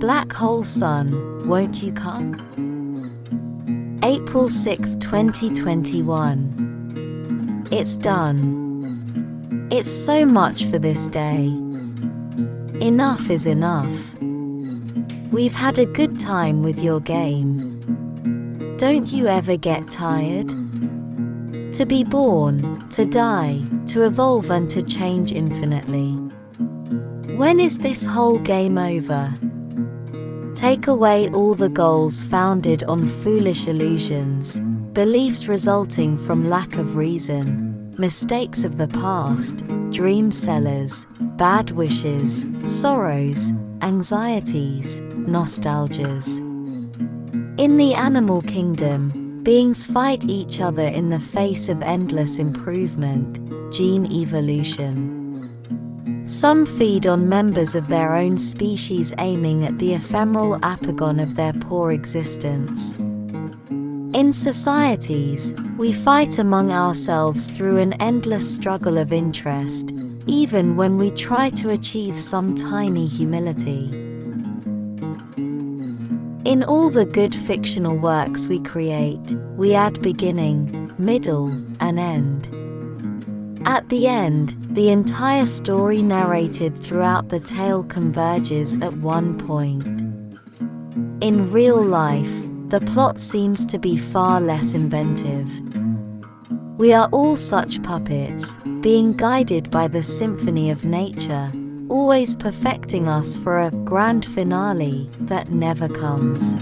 Black hole sun, won't you come? April 6, 2021. It's done. It's so much for this day. Enough is enough. We've had a good time with your game. Don't you ever get tired? To be born, to die, to evolve and to change infinitely. When is this whole game over? Take away all the goals founded on foolish illusions, beliefs resulting from lack of reason, mistakes of the past, dream sellers, bad wishes, sorrows, anxieties, nostalgias. In the animal kingdom, beings fight each other in the face of endless improvement, gene evolution. Some feed on members of their own species aiming at the ephemeral apogon of their poor existence. In societies, we fight among ourselves through an endless struggle of interest, even when we try to achieve some tiny humility. In all the good fictional works we create, we add beginning, middle, and end. At the end, the entire story narrated throughout the tale converges at one point. In real life, the plot seems to be far less inventive. We are all such puppets, being guided by the symphony of nature, always perfecting us for a grand finale that never comes.